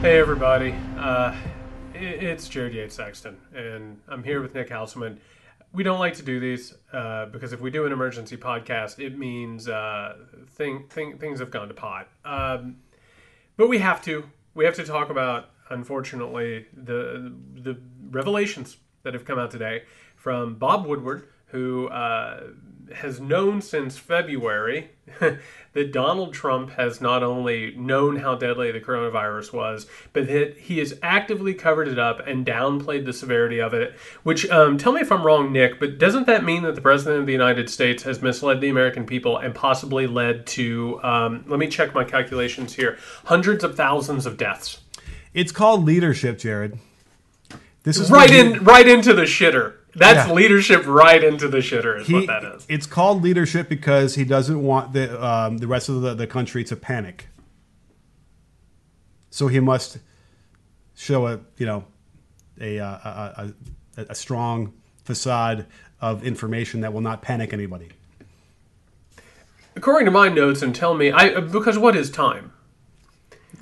Hey everybody, uh, it's Jared Yates Sexton, and I'm here with Nick Hauselman. We don't like to do these uh, because if we do an emergency podcast, it means uh, thing, thing, things have gone to pot. Um, but we have to. We have to talk about, unfortunately, the the revelations that have come out today from Bob Woodward, who uh, has known since February that Donald Trump has not only known how deadly the coronavirus was, but that he has actively covered it up and downplayed the severity of it. Which, um, tell me if I'm wrong, Nick, but doesn't that mean that the President of the United States has misled the American people and possibly led to, um, let me check my calculations here, hundreds of thousands of deaths? It's called leadership, Jared. This is Right he- in, right into the shitter. That's Yeah. leadership right into the shitter, is he- what that is. It's called leadership because he doesn't want the um, the rest of the, the country to panic. So he must show a you know a uh, a, a, a strong facade of information that will not panic anybody. according to my notes and tell me i because what is time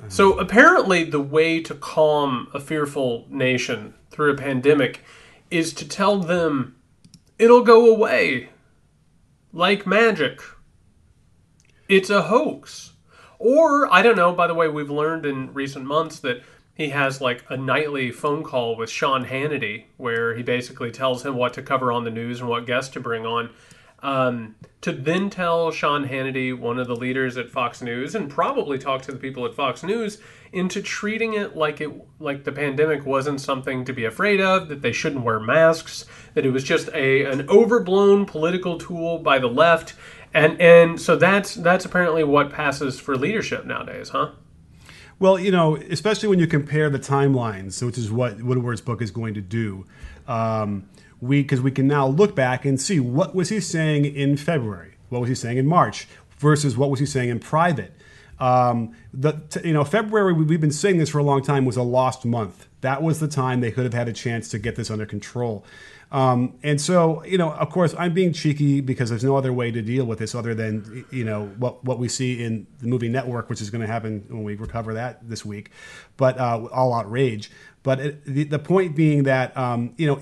so apparently the way to calm a fearful nation through a pandemic is to tell them it'll go away like magic. It's a hoax. Or i don't know by the way we've learned in recent months that he has like a nightly phone call with Sean Hannity where he basically tells him what to cover on the news and what guests to bring on um, to then tell Sean Hannity, one of the leaders at Fox News, and probably talk to the people at Fox News into treating it like it like the pandemic wasn't something to be afraid of, that they shouldn't wear masks, that it was just a an overblown political tool by the left, and and so that's that's apparently what passes for leadership nowadays, huh? Well, you know, especially when you compare the timelines, which is what Woodward's book is going to do. Um, we because we can now look back and see what was he saying in February, what was he saying in March, versus what was he saying in private. Um, the you know February we- we've been saying this for a long time was a lost month. That was the time they could have had a chance to get this under control. Um, and so, you know, of course, I'm being cheeky because there's no other way to deal with this other than, you know, what, what we see in the movie Network, which is going to happen when we recover that this week, but uh, all outrage. But it, the, the point being that, um, you know,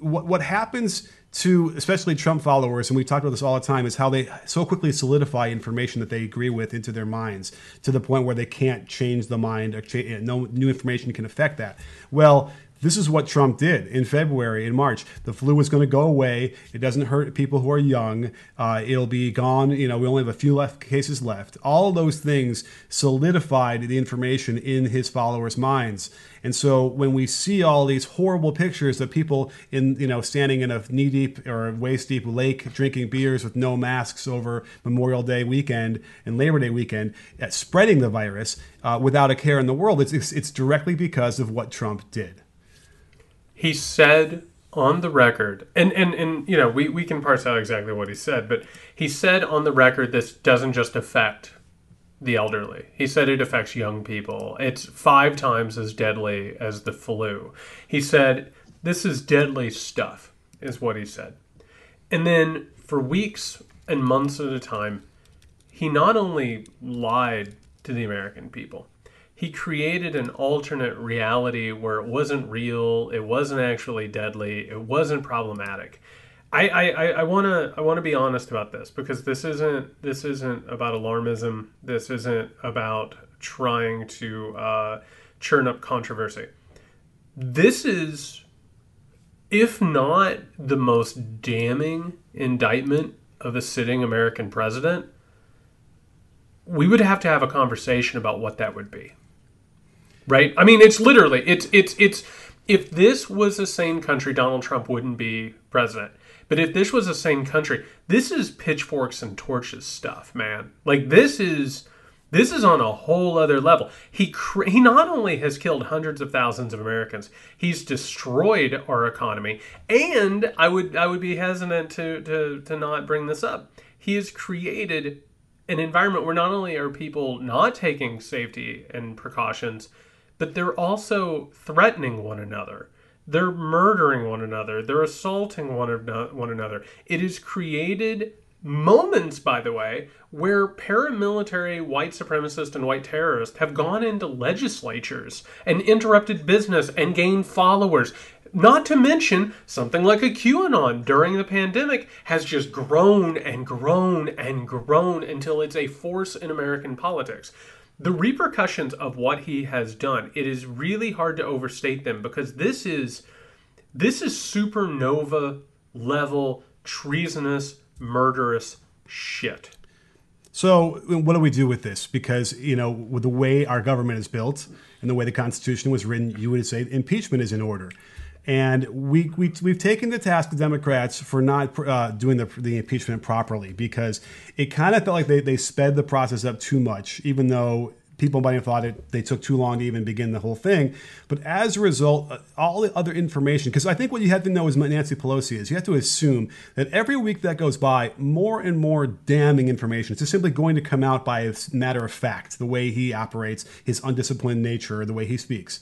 what, what happens to especially Trump followers, and we talk about this all the time, is how they so quickly solidify information that they agree with into their minds to the point where they can't change the mind. Or cha- no new information can affect that. Well, this is what Trump did in February, in March. The flu is going to go away. It doesn't hurt people who are young. Uh, it'll be gone. You know, we only have a few left cases left. All those things solidified the information in his followers' minds. And so when we see all these horrible pictures of people in, you know, standing in a knee deep or waist deep lake drinking beers with no masks over Memorial Day weekend and Labor Day weekend, uh, spreading the virus uh, without a care in the world, it's, it's, it's directly because of what Trump did. He said on the record and and and you know we, we can parse out exactly what he said but he said on the record this doesn't just affect the elderly. He said it affects young people. It's five times as deadly as the flu. He said this is deadly stuff is what he said. And then for weeks and months at a time he not only lied to the American people, he created an alternate reality where it wasn't real, it wasn't actually deadly, it wasn't problematic. I, I, I want to I want to be honest about this because this isn't this isn't about alarmism. This isn't about trying to uh, churn up controversy. This is, if not the most damning indictment of a sitting American president, we would have to have a conversation about what that would be. Right? I mean, it's literally it's it's it's if this was a sane country, Donald Trump wouldn't be president. But if this was a sane country, this is pitchforks and torches stuff, man. Like this is this is on a whole other level. He cr- he not only has killed hundreds of thousands of Americans, he's destroyed our economy, and I would I would be hesitant to to to not bring this up. He has created an environment where not only are people not taking safety and precautions, but they're also threatening one another. They're murdering one another. They're assaulting one, ano- one another. It has created moments, by the way, where paramilitary white supremacists and white terrorists have gone into legislatures and interrupted business and gained followers. Not to mention, something like a QAnon during the pandemic has just grown and grown and grown until it's a force in American politics. The repercussions of what he has done, it is really hard to overstate them because this is this is supernova level treasonous murderous shit. So, what do we do with this? Because, you know, with the way our government is built and the way the Constitution was written, you would say impeachment is in order. And we, we, we've taken to task the Democrats for not uh, doing the, the impeachment properly because it kind of felt like they, they sped the process up too much, even though people might have thought it they took too long to even begin the whole thing. But as a result, uh, all the other information, because I think what you have to know is what Nancy Pelosi is. You have to assume that every week that goes by, more and more damning information is just simply going to come out by matter of fact, the way he operates, his undisciplined nature, the way he speaks.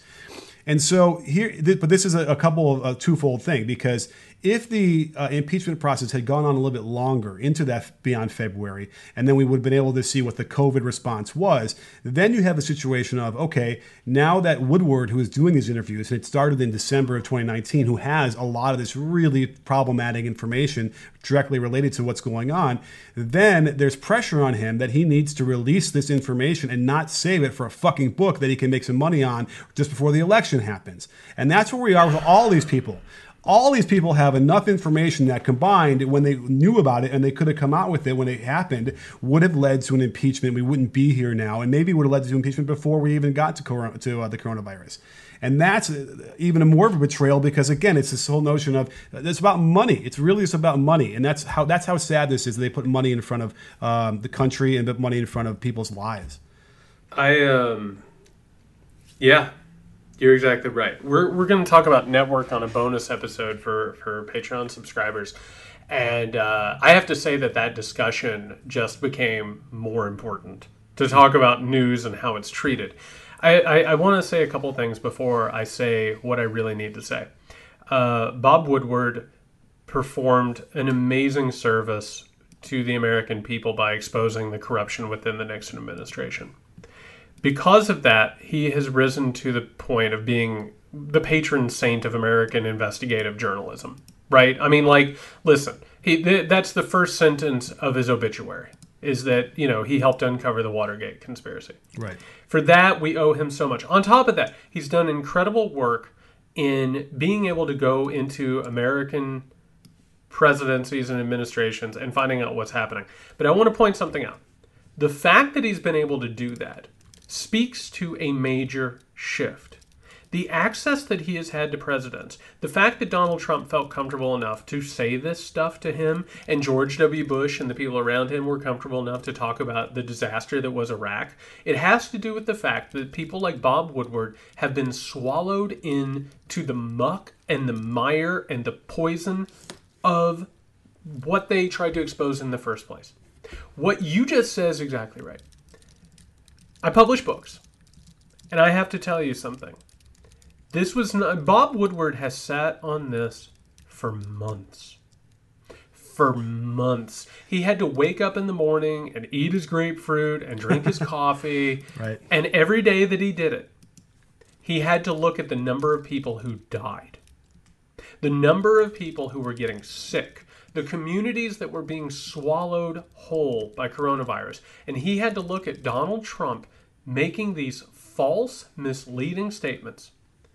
And so here, but this is a, couple of a twofold thing because if the uh, impeachment process had gone on a little bit longer into that beyond February, and then we would have been able to see what the COVID response was, then you have a situation of okay, now that Woodward, who is doing these interviews, and it started in December of 2019, who has a lot of this really problematic information directly related to what's going on, then there's pressure on him that he needs to release this information and not save it for a fucking book that he can make some money on just before the election happens. And that's where we are with all these people all these people have enough information that combined when they knew about it and they could have come out with it when it happened would have led to an impeachment. We wouldn't be here now. And maybe would have led to impeachment before we even got to, corona, to uh, the coronavirus. And that's uh, even more of a betrayal because again it's this whole notion of uh, it's about money. It's really just about money. And that's how that's how sad this is they put money in front of um, the country and put money in front of people's lives. I um yeah you're exactly right. We're, we're going to talk about network on a bonus episode for, for Patreon subscribers. And uh, I have to say that that discussion just became more important to talk about news and how it's treated. I, I, I want to say a couple things before I say what I really need to say. Uh, Bob Woodward performed an amazing service to the American people by exposing the corruption within the Nixon administration because of that, he has risen to the point of being the patron saint of American investigative journalism. Right? I mean, like, listen, he th- that's the first sentence of his obituary is that you know he helped uncover the Watergate conspiracy. Right. For that, we owe him so much. On top of that, he's done incredible work in being able to go into American presidencies and administrations and finding out what's happening. But I want to point something out. The fact that he's been able to do that speaks to a major shift. The access that he has had to presidents, the fact that Donald Trump felt comfortable enough to say this stuff to him, and George W. Bush and the people around him were comfortable enough to talk about the disaster that was Iraq, it has to do with the fact that people like Bob Woodward have been swallowed into the muck and the mire and the poison of what they tried to expose in the first place. What you just said is exactly right. I publish books. And I have to tell you something. This was not, Bob Woodward has sat on this for months. For months. He had to wake up in the morning and eat his grapefruit and drink his coffee. Right. And every day that he did it, he had to look at the number of people who died. The number of people who were getting sick the communities that were being swallowed whole by coronavirus. And he had to look at Donald Trump making these false, misleading statements.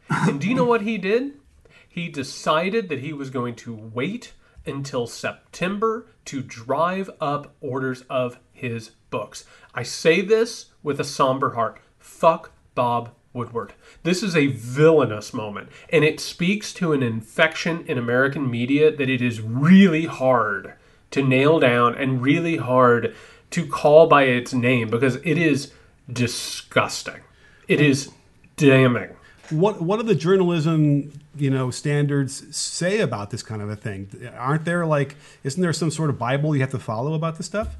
And do you know what he did? He decided that he was going to wait until September to drive up orders of his books. I say this with a somber heart. Fuck Bob Woodward. This is a villainous moment, and it speaks to an infection in American media that it is really hard to nail down and really hard to call by its name because it is disgusting. It is damning. What what do the journalism you know standards say about this kind of a thing? Aren't there like isn't there some sort of Bible you have to follow about this stuff?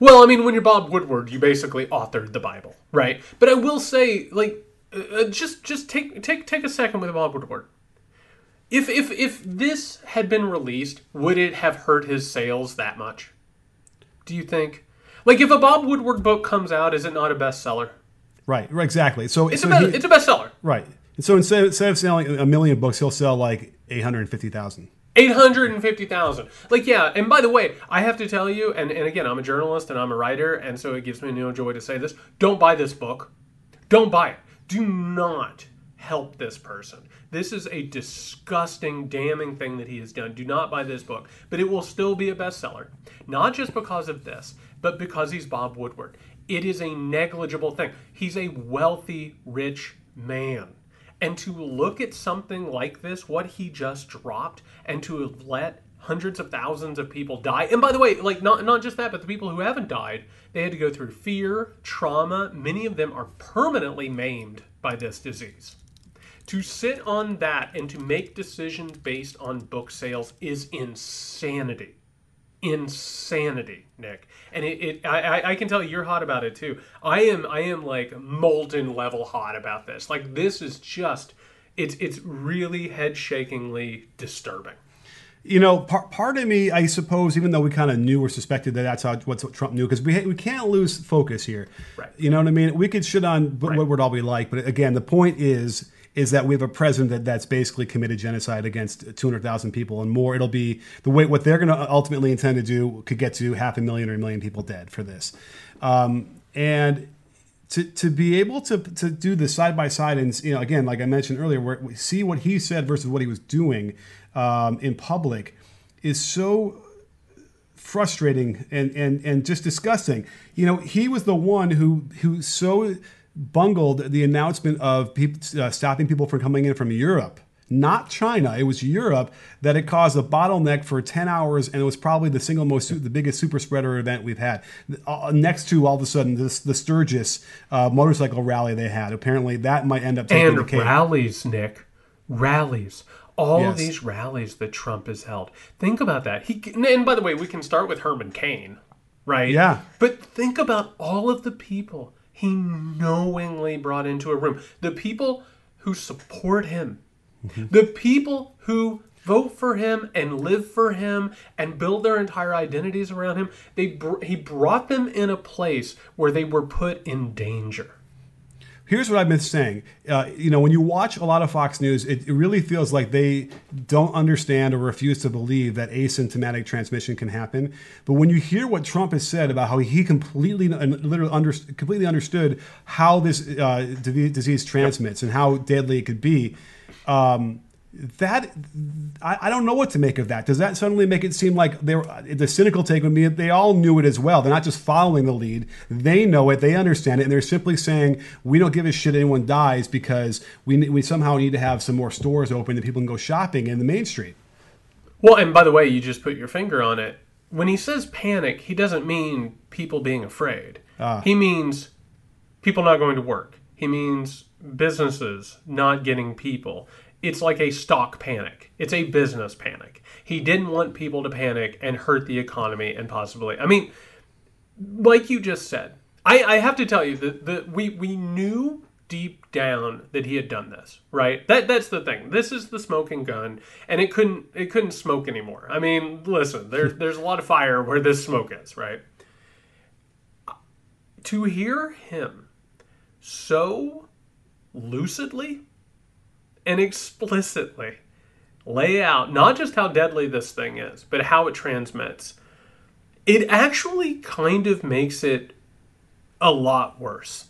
Well, I mean, when you're Bob Woodward, you basically authored the Bible, right? But I will say, like, uh, uh, just just take take take a second with Bob Woodward. If if if this had been released, would it have hurt his sales that much? do you think? Like, if a Bob Woodward book comes out, is it not a bestseller? Right, right, exactly. So It's so a be- he- it's a bestseller. right. And so instead instead of selling a million books, he'll sell like eight hundred and fifty thousand. Eight hundred and fifty thousand. Like, yeah. And by the way, I have to tell you, and, and again, I'm a journalist and I'm a writer, and so it gives me no joy to say this. Don't buy this book. Don't buy it. Do not help this person. This is a disgusting, damning thing that he has done. Do not buy this book. But it will still be a bestseller. Not just because of this, but because he's Bob Woodward. It is a negligible thing. He's a wealthy, rich man. And to look at something like this, what he just dropped, and to let hundreds of thousands of people die. And by the way, like not not just that, but the people who haven't died, they had to go through fear, trauma. Many of them are permanently maimed by this disease. To sit on that and to make decisions based on book sales is insanity insanity, Nick. And it, it I, I- can tell you're hot about it too. I am I am like molten level hot about this. Like this is just it's it's really head shakingly disturbing. You know, part, part of me, I suppose, even though we kind of knew or suspected that that's how what Trump knew, because we we can't lose focus here. Right. You know what I mean? We could shit on Right. Woodward all we like, but again, the point is is that we have a president that, that's basically committed genocide against 200,000 people and more. It'll be the way what they're going to ultimately intend to do could get to half a million or a million people dead for this. Um, and to, to be able to, to do this side by side and you know again like I mentioned earlier where we see what he said versus what he was doing um, in public is so frustrating and, and, and just disgusting. You know, he was the one who who so bungled the announcement of people, uh, stopping people from coming in from Europe. Not China. It was Europe that it caused a bottleneck for 10 hours, and it was probably the single most, the biggest super spreader event we've had. Uh, next to all of a sudden this, the Sturgis uh, motorcycle rally they had. Apparently, that might end up taking the And cake. rallies, Nick. Rallies. All Yes. these rallies that Trump has held. Think about that. He and by the way, we can start with Herman Cain, right? Yeah. But think about all of the people he knowingly brought into a room. The people who support him. Mm-hmm. The people who vote for him and live for him and build their entire identities around him. They br- he brought them in a place where they were put in danger. Here's what I've been saying. Uh, you know, when you watch a lot of Fox News, it, it really feels like they don't understand or refuse to believe that asymptomatic transmission can happen. But when you hear what Trump has said about how he completely and literally under, completely understood how this uh, disease transmits and how deadly it could be, um, that I, I don't know what to make of that. Does that suddenly make it seem like they were, the cynical take would be they all knew it as well? They're not just following the lead; they know it, they understand it, and they're simply saying we don't give a shit anyone dies because we we somehow need to have some more stores open that people can go shopping in the main street. Well, and by the way, you just put your finger on it. When he says panic, he doesn't mean people being afraid. Ah. He means people not going to work. He means businesses not getting people. It's like a stock panic. It's a business panic. He didn't want people to panic and hurt the economy and possibly. I mean, like you just said, I, I have to tell you that, that we, we knew deep down that he had done this, right? That that's the thing. This is the smoking gun, and it couldn't it couldn't smoke anymore. I mean, listen, there's there's a lot of fire where this smoke is, right? To hear him so lucidly and explicitly lay out not just how deadly this thing is, but how it transmits, it actually kind of makes it a lot worse.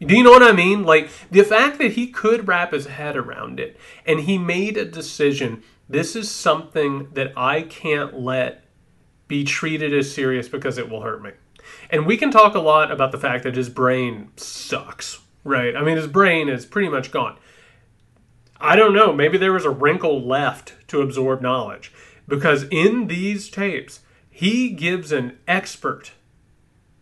Do you know what I mean? Like the fact that he could wrap his head around it and he made a decision this is something that I can't let be treated as serious because it will hurt me. And we can talk a lot about the fact that his brain sucks, right? I mean, his brain is pretty much gone. I don't know. Maybe there was a wrinkle left to absorb knowledge. Because in these tapes, he gives an expert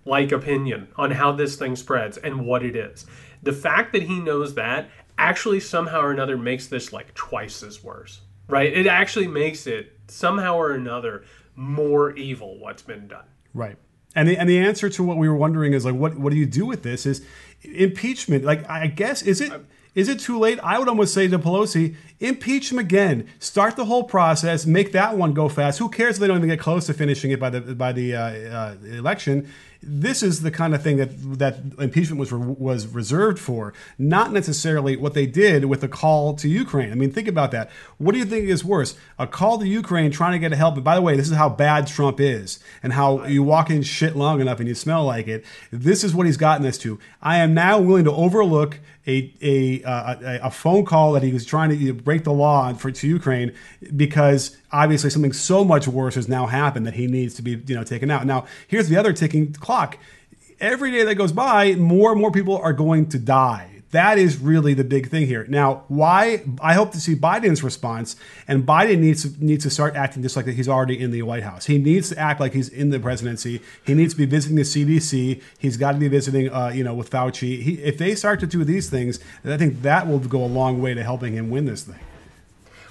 like opinion on how this thing spreads and what it is. The fact that he knows that actually somehow or another makes this like twice as worse, right? It actually makes it somehow or another more evil what's been done. Right. And the, and the answer to what we were wondering is like, what, what do you do with this is impeachment. Like, I guess, is it, Is it too late? I would almost say to Pelosi, impeach him again. Start the whole process. Make that one go fast. Who cares if they don't even get close to finishing it by the by the uh, uh, election? This is the kind of thing that that impeachment was was reserved for, not necessarily what they did with the call to Ukraine. I mean, think about that. What do you think is worse? A call to Ukraine trying to get a help. And by the way, this is how bad Trump is, and how you walk in shit long enough and you smell like it. This is what he's gotten us to. I am now willing to overlook a a, uh, a, a phone call that he was trying to break the law for to Ukraine because obviously something so much worse has now happened that he needs to be you know taken out. Now here's the other ticking clock. Every day that goes by, more and more people are going to die. That is really the big thing here. Now, why I hope to see Biden's response, and Biden needs to, needs to start acting just like he's already in the White House. He needs to act like he's in the presidency. He needs to be visiting the CDC. He's got to be visiting, uh, you know, with Fauci. He, if they start to do these things, I think that will go a long way to helping him win this thing.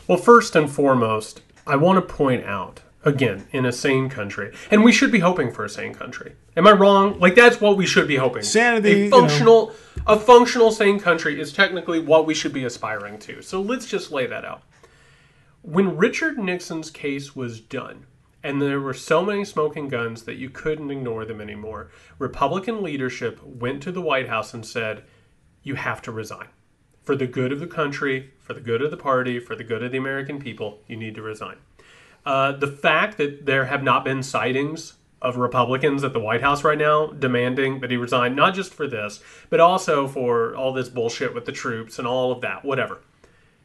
Well, first and foremost, I want to point out again in a sane country, and we should be hoping for a sane country. Am I wrong? Like that's what we should be hoping. Sanity, a functional, you know. a functional sane country is technically what we should be aspiring to. So let's just lay that out. When Richard Nixon's case was done, and there were so many smoking guns that you couldn't ignore them anymore, Republican leadership went to the White House and said, "You have to resign." For the good of the country, for the good of the party, for the good of the American people, you need to resign. Uh, the fact that there have not been sightings of Republicans at the White House right now demanding that he resign, not just for this, but also for all this bullshit with the troops and all of that, whatever.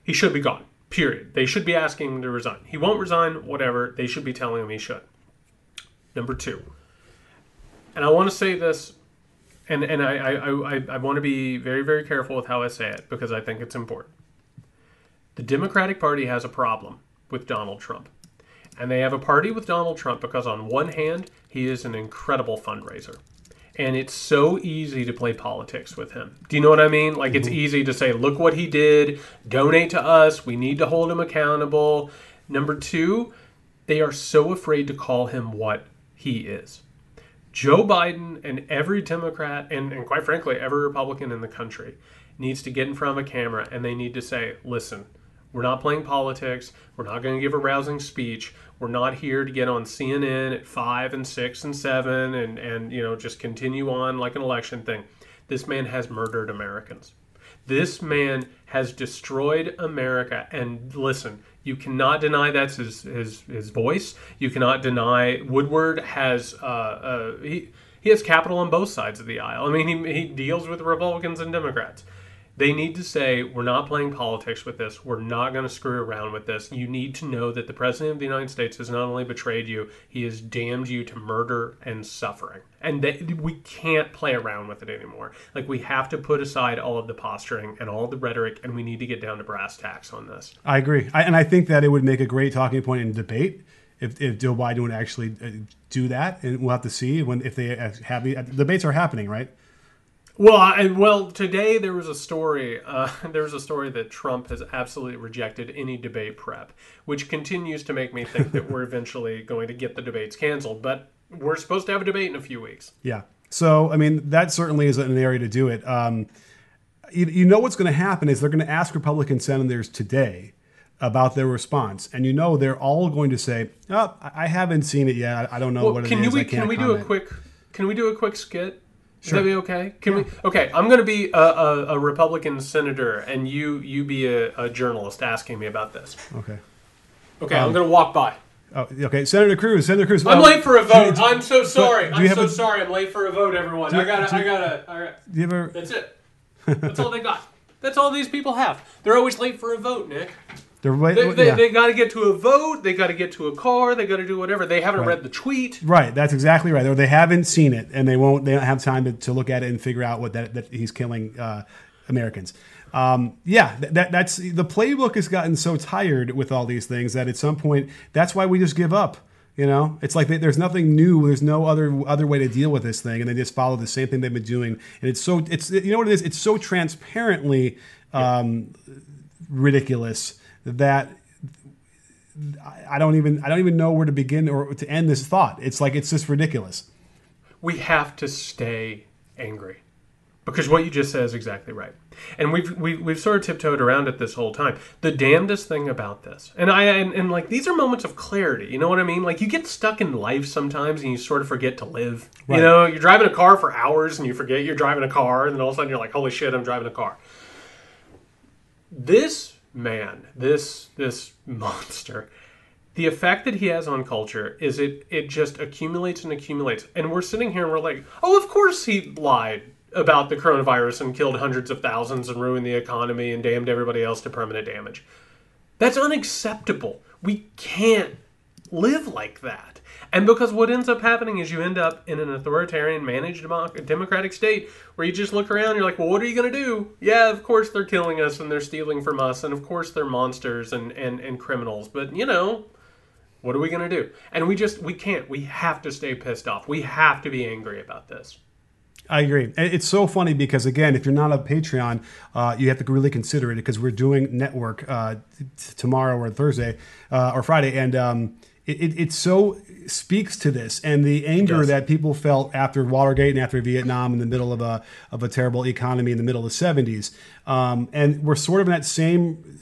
He should be gone, period. They should be asking him to resign. He won't resign, whatever. They should be telling him he should. Number two, and I want to say this, and, and I, I, I, I want to be very, very careful with how I say it because I think it's important. The Democratic Party has a problem with Donald Trump. And they have a party with Donald Trump because, on one hand, he is an incredible fundraiser. And it's so easy to play politics with him. Do you know what I mean? Like, it's mm-hmm. easy to say, look what he did, donate to us, we need to hold him accountable. Number two, they are so afraid to call him what he is. Joe Biden and every Democrat, and, and quite frankly, every Republican in the country, needs to get in front of a camera and they need to say, listen, we're not playing politics. We're not going to give a rousing speech. We're not here to get on CNN at five and six and seven and, and you know just continue on like an election thing. This man has murdered Americans. This man has destroyed America. And listen, you cannot deny that's his his, his voice. You cannot deny Woodward has uh, uh, he he has capital on both sides of the aisle. I mean, he, he deals with Republicans and Democrats. They need to say, we're not playing politics with this. We're not going to screw around with this. You need to know that the President of the United States has not only betrayed you, he has damned you to murder and suffering. And that we can't play around with it anymore. Like, we have to put aside all of the posturing and all the rhetoric, and we need to get down to brass tacks on this. I agree. I, and I think that it would make a great talking point in debate if, if Joe Biden would actually uh, do that, and we'll have to see when if they have the debates are happening, right? Well, I, well, today there was a story. Uh, there was a story that Trump has absolutely rejected any debate prep, which continues to make me think that we're eventually going to get the debates canceled. But we're supposed to have a debate in a few weeks. Yeah. So, I mean, that certainly is an area to do it. Um, you, you know what's going to happen is they're going to ask Republican senators today about their response, and you know they're all going to say, "Oh, I haven't seen it yet. I don't know well, what it can is. We, can we comment. do a quick? Can we do a quick skit? Sure. Is that be okay? Can yeah. we? Okay, I'm going to be a, a, a, Republican senator, and you you be a, a, journalist asking me about this. Okay. Okay, um, I'm going to walk by. Oh, okay, Senator Cruz. Senator Cruz. I'm late for a vote. You, I'm so sorry. I'm so sorry. I'm late for a vote, everyone. You, I gotta. I gotta. I gotta. Do you ever? That's it. That's all they got. That's all these people have. They're always late for a vote, Nick. They're they, they, yeah. they got to get to a vote. They got to get to a car. They got to do whatever. They haven't right. read the tweet. Right. That's exactly right. Or they haven't seen it, and they won't. They don't have time to, to look at it and figure out what that, that he's killing uh, Americans. Um, yeah, that, that's the playbook has gotten so tired with all these things that at some point that's why we just give up. You know, it's like they, there's nothing new. There's no other other way to deal with this thing, and they just follow the same thing they've been doing. And it's so it's you know what it is. It's so transparently um, ridiculous that I don't even I don't even know where to begin or to end this thought. It's like it's just ridiculous. We have to stay angry because what you just said is exactly right. And we've, we've, we've sort of tiptoed around it this whole time. The damnedest thing about this, and I, and, and like these are moments of clarity, you know what I mean? Like you get stuck in life sometimes and you sort of forget to live. Right. You know, you're driving a car for hours and you forget you're driving a car, and then all of a sudden you're like, holy shit, I'm driving a car. This man, this, this monster, the effect that he has on culture is it it just accumulates and accumulates. And we're sitting here and we're like oh of course he lied about the coronavirus and killed hundreds of thousands and ruined the economy and damned everybody else to permanent damage. That's unacceptable. We can't live like that and because what ends up happening is you end up in an authoritarian managed democratic state where you just look around you're like well what are you going to do yeah of course they're killing us and they're stealing from us and of course they're monsters and, and, and criminals but you know what are we going to do? And we just we can't. We have to stay pissed off. We have to be angry about this. I agree. It's so funny because again, if you're not a Patreon, uh, you have to really consider it because we're doing network uh, t- tomorrow or Thursday uh, or Friday, and um, it, it, it so speaks to this and the anger that people felt after Watergate and after Vietnam in the middle of a of a terrible economy in the middle of the 70s. Um, and we're sort of in that same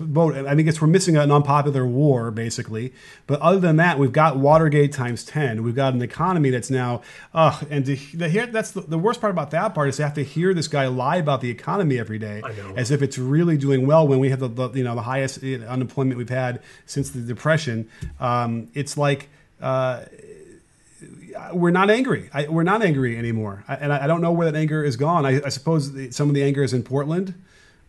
boat. I think it's we're missing an unpopular war basically. But other than that, we've got Watergate times 10. We've got an economy that's now, uh, and to, the, hear, that's the, the worst part about that part is to have to hear this guy lie about the economy every day as if it's really doing well when we have the, the you know the highest uh, unemployment we've had since the depression. Um, it's like uh, we're not angry. I, we're not angry anymore, I, and I, I don't know where that anger is gone. I, suppose the, some of the anger is in Portland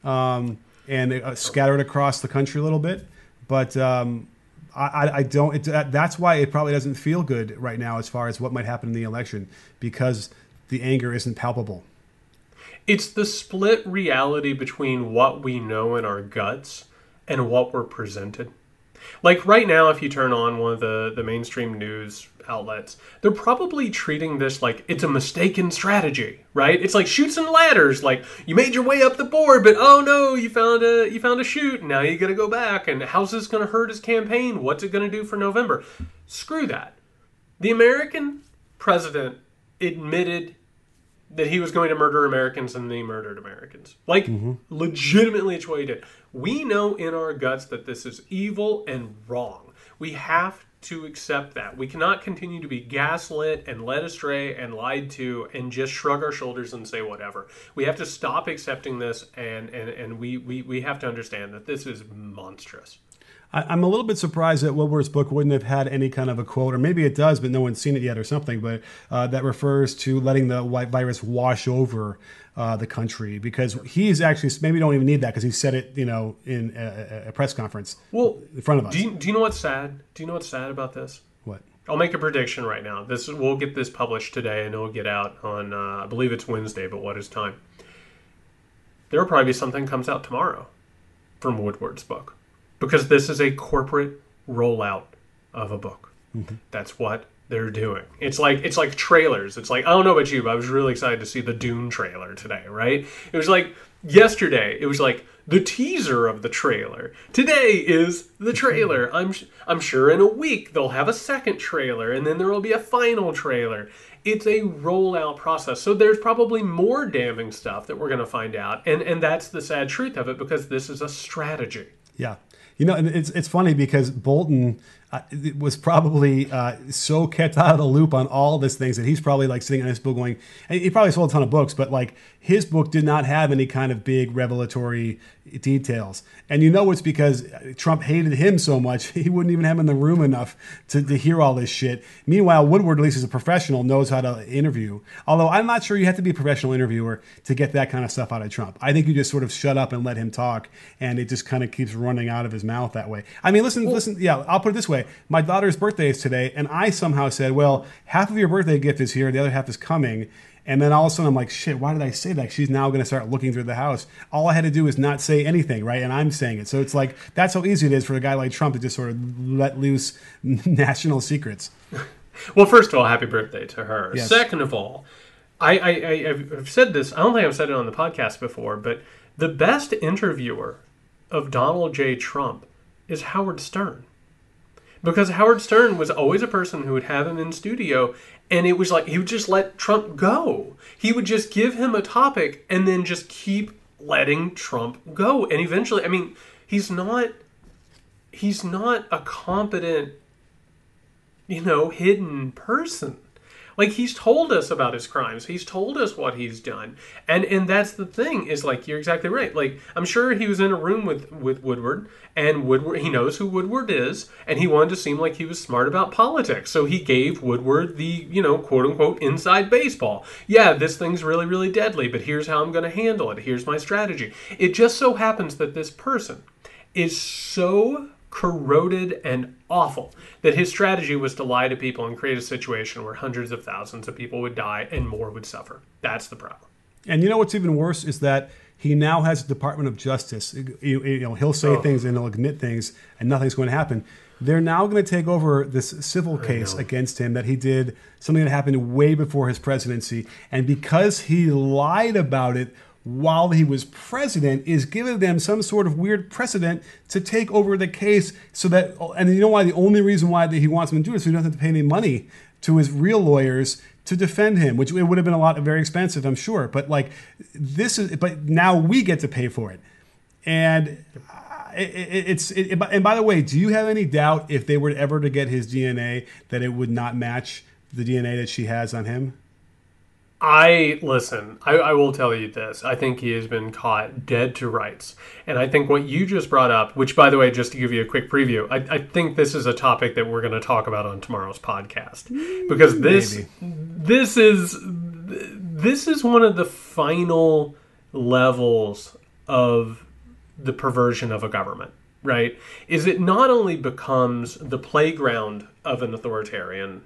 um, and uh, scattered across the country a little bit, but. Um, I don't. It, that's why it probably doesn't feel good right now, as far as what might happen in the election, because the anger isn't palpable. It's the split reality between what we know in our guts and what we're presented. Like right now, if you turn on one of the, the mainstream news outlets, they're probably treating this like it's a mistaken strategy, right? It's like Chutes and Ladders. Like you made your way up the board, but oh no, you found a you found a chute. Now you got to go back. And how's this going to hurt his campaign? What's it going to do for November? Screw that. The American president admitted that he was going to murder Americans and they murdered Americans. Like, mm-hmm. legitimately, it's what he did. We know in our guts that this is evil and wrong. We have to accept that. We cannot continue to be gaslit and led astray and lied to and just shrug our shoulders and say whatever. We have to stop accepting this and, and, and we, we, we have to understand that this is monstrous. I, I'm a little bit surprised that Wilbur's book wouldn't have had any kind of a quote, or maybe it does, but no one's seen it yet, or something. But uh, that refers to letting the white virus wash over uh, the country because he's actually maybe don't even need that because he said it, you know, in a, a- press conference Well, in front of us. do you, do you know what's sad? Do you know what's sad about this? what? I'll make a prediction right now. This we'll get this published today, and it'll get out on uh, I believe it's Wednesday. But what is time? There will probably be something comes out tomorrow from Woodward's book because this is a corporate rollout of a book. Mm-hmm. That's what they're doing. It's like it's like trailers. It's like I don't know about you, but I was really excited to see the Dune trailer today. Right? It was like yesterday. It was like the teaser of the trailer. Today is the mm-hmm. trailer. I'm sh- I'm sure in a week they'll have a second trailer, and then there will be a final trailer. It's a rollout process. So there's probably more damning stuff that we're going to find out, and and that's the sad truth of it because this is a strategy. Yeah. You know, and it's it's funny because Bolton uh, it was probably uh, so kept out of the loop on all these things that he's probably like sitting on his book going, and he probably sold a ton of books, but like his book did not have any kind of big revelatory details. And you know it's because Trump hated him so much, he wouldn't even have him in the room enough to, to hear all this shit. Meanwhile, Woodward, at least as a professional, knows how to interview. Although I'm not sure you have to be a professional interviewer to get that kind of stuff out of Trump. I think you just sort of shut up and let him talk, and it just kind of keeps running out of his mouth that way. I mean, listen, listen, yeah, I'll put it this way. My daughter's birthday is today, and I somehow said, well, half of your birthday gift is here, the other half is coming. And then all of a sudden, I'm like, shit, why did I say that? She's now going to start looking through the house. All I had to do is not say anything, right? And I'm saying it. So it's like, that's how easy it is for a guy like Trump to just sort of let loose national secrets. Well, first of all, happy birthday to her. Yes. Second of all, I, I, I I've said this. I don't think I've said it on the podcast before, but the best interviewer of Donald J. Trump is Howard Stern, because Howard Stern was always a person who would have him in studio and it was like he would just let Trump go. He would just give him a topic and then just keep letting Trump go. And eventually, I mean, he's not he's not a competent you know, hidden person. Like he's told us about his crimes. He's told us what he's done. And and that's the thing is like you're exactly right. Like I'm sure he was in a room with with Woodward and Woodward he knows who Woodward is and he wanted to seem like he was smart about politics. So he gave Woodward the, you know, quote unquote inside baseball. Yeah, this thing's really really deadly, but here's how I'm going to handle it. Here's my strategy. It just so happens that this person is so corroded and awful that his strategy was to lie to people and create a situation where hundreds of thousands of people would die and more would suffer. That's the problem. And you know what's even worse is that he now has a Department of Justice. You, you know, he'll say oh. things and he'll admit things, and nothing's going to happen. They're now going to take over this civil case against him that he did something that happened way before his presidency, and because he lied about it while he was president is giving them some sort of weird precedent to take over the case so that and you know why the only reason why he wants them to do it is so he doesn't have to pay any money to his real lawyers to defend him which it would have been a lot very expensive i'm sure. But like this is but now we get to pay for it. And uh, it, it's it, and by the way do you have any doubt if they were ever to get his dna that it would not match the dna that she has on him I listen. I, I, will tell you this. I think he has been caught dead to rights, and I think what you just brought up, which by the way, just to give you a quick preview, I, I think this is a topic that we're going to talk about on tomorrow's podcast because this Maybe. this is this is one of the final levels of the perversion of a government. Right? Is it not only becomes the playground of an authoritarian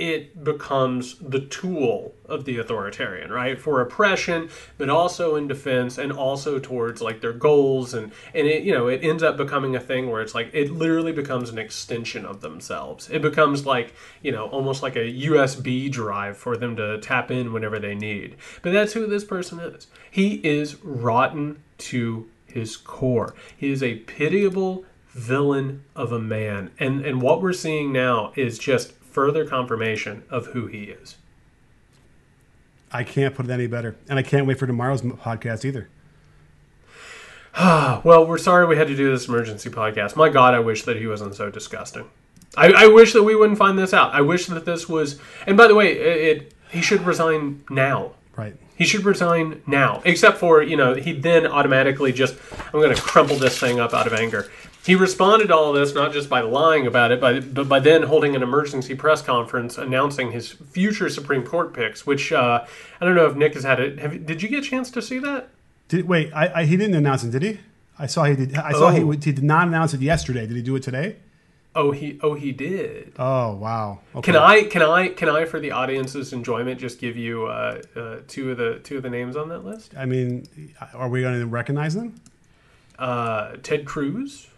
it becomes the tool of the authoritarian, right? For oppression, but also in defense and also towards like their goals and and it you know, it ends up becoming a thing where it's like it literally becomes an extension of themselves. It becomes like, you know, almost like a USB drive for them to tap in whenever they need. But that's who this person is. He is rotten to his core. He is a pitiable villain of a man. And and what we're seeing now is just further confirmation of who he is. I can't put it any better. And I can't wait for tomorrow's podcast either. well, we're sorry we had to do this emergency podcast. My God, I wish that he wasn't so disgusting. I, I wish that we wouldn't find this out. I wish that this was. And by the way, it, it he should resign now. Right. He should resign now. Except for, you know, he then automatically just, I'm going to crumple this thing up out of anger. He responded to all this not just by lying about it, but, but by then holding an emergency press conference announcing his future Supreme Court picks, which uh, I don't know if Nick has had it. Have, did you get a chance to see that? Did, wait, I, I, he didn't announce it, did he? I saw he did. I saw oh. he, he did not announce it yesterday. Did he do it today? Oh, he oh he did. Oh wow. Okay. Can I can I can I for the audience's enjoyment just give you uh, uh, two of the two of the names on that list? I mean, are we going to recognize them? Uh, Ted Cruz.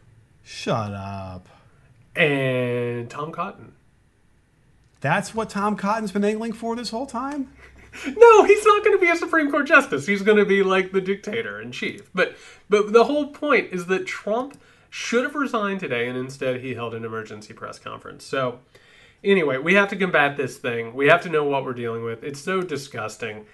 Shut up. And Tom Cotton. That's what Tom Cotton's been angling for this whole time. no, he's not going to be a Supreme Court justice. He's going to be like the dictator in chief. But but the whole point is that Trump should have resigned today, and instead he held an emergency press conference. So, anyway, we have to combat this thing. We have to know what we're dealing with. It's so disgusting.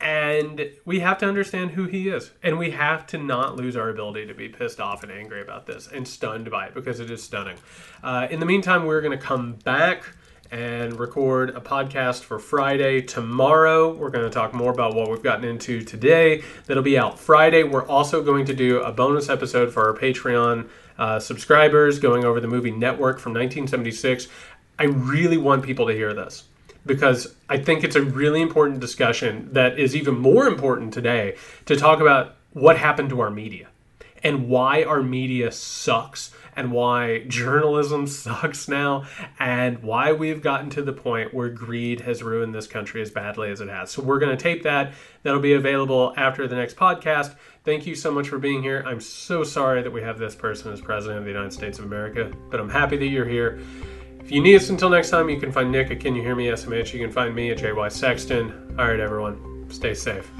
And we have to understand who he is. And we have to not lose our ability to be pissed off and angry about this and stunned by it because it is stunning. Uh, in the meantime, we're going to come back and record a podcast for Friday. Tomorrow, we're going to talk more about what we've gotten into today. That'll be out Friday. We're also going to do a bonus episode for our Patreon uh, subscribers going over the movie Network from 1976. I really want people to hear this because I think it's a really important discussion that is even more important today to talk about what happened to our media and why our media sucks and why journalism sucks now and why we've gotten to the point where greed has ruined this country as badly as it has. So we're going to tape that. That'll be available after the next podcast. Thank you so much for being here. I'm so sorry that we have this person as president of the United States of America, but I'm happy that you're here. If you need us until next time, you can find Nick at Can You Hear Me SMH. You can find me at JY Sexton. All right, everyone, stay safe.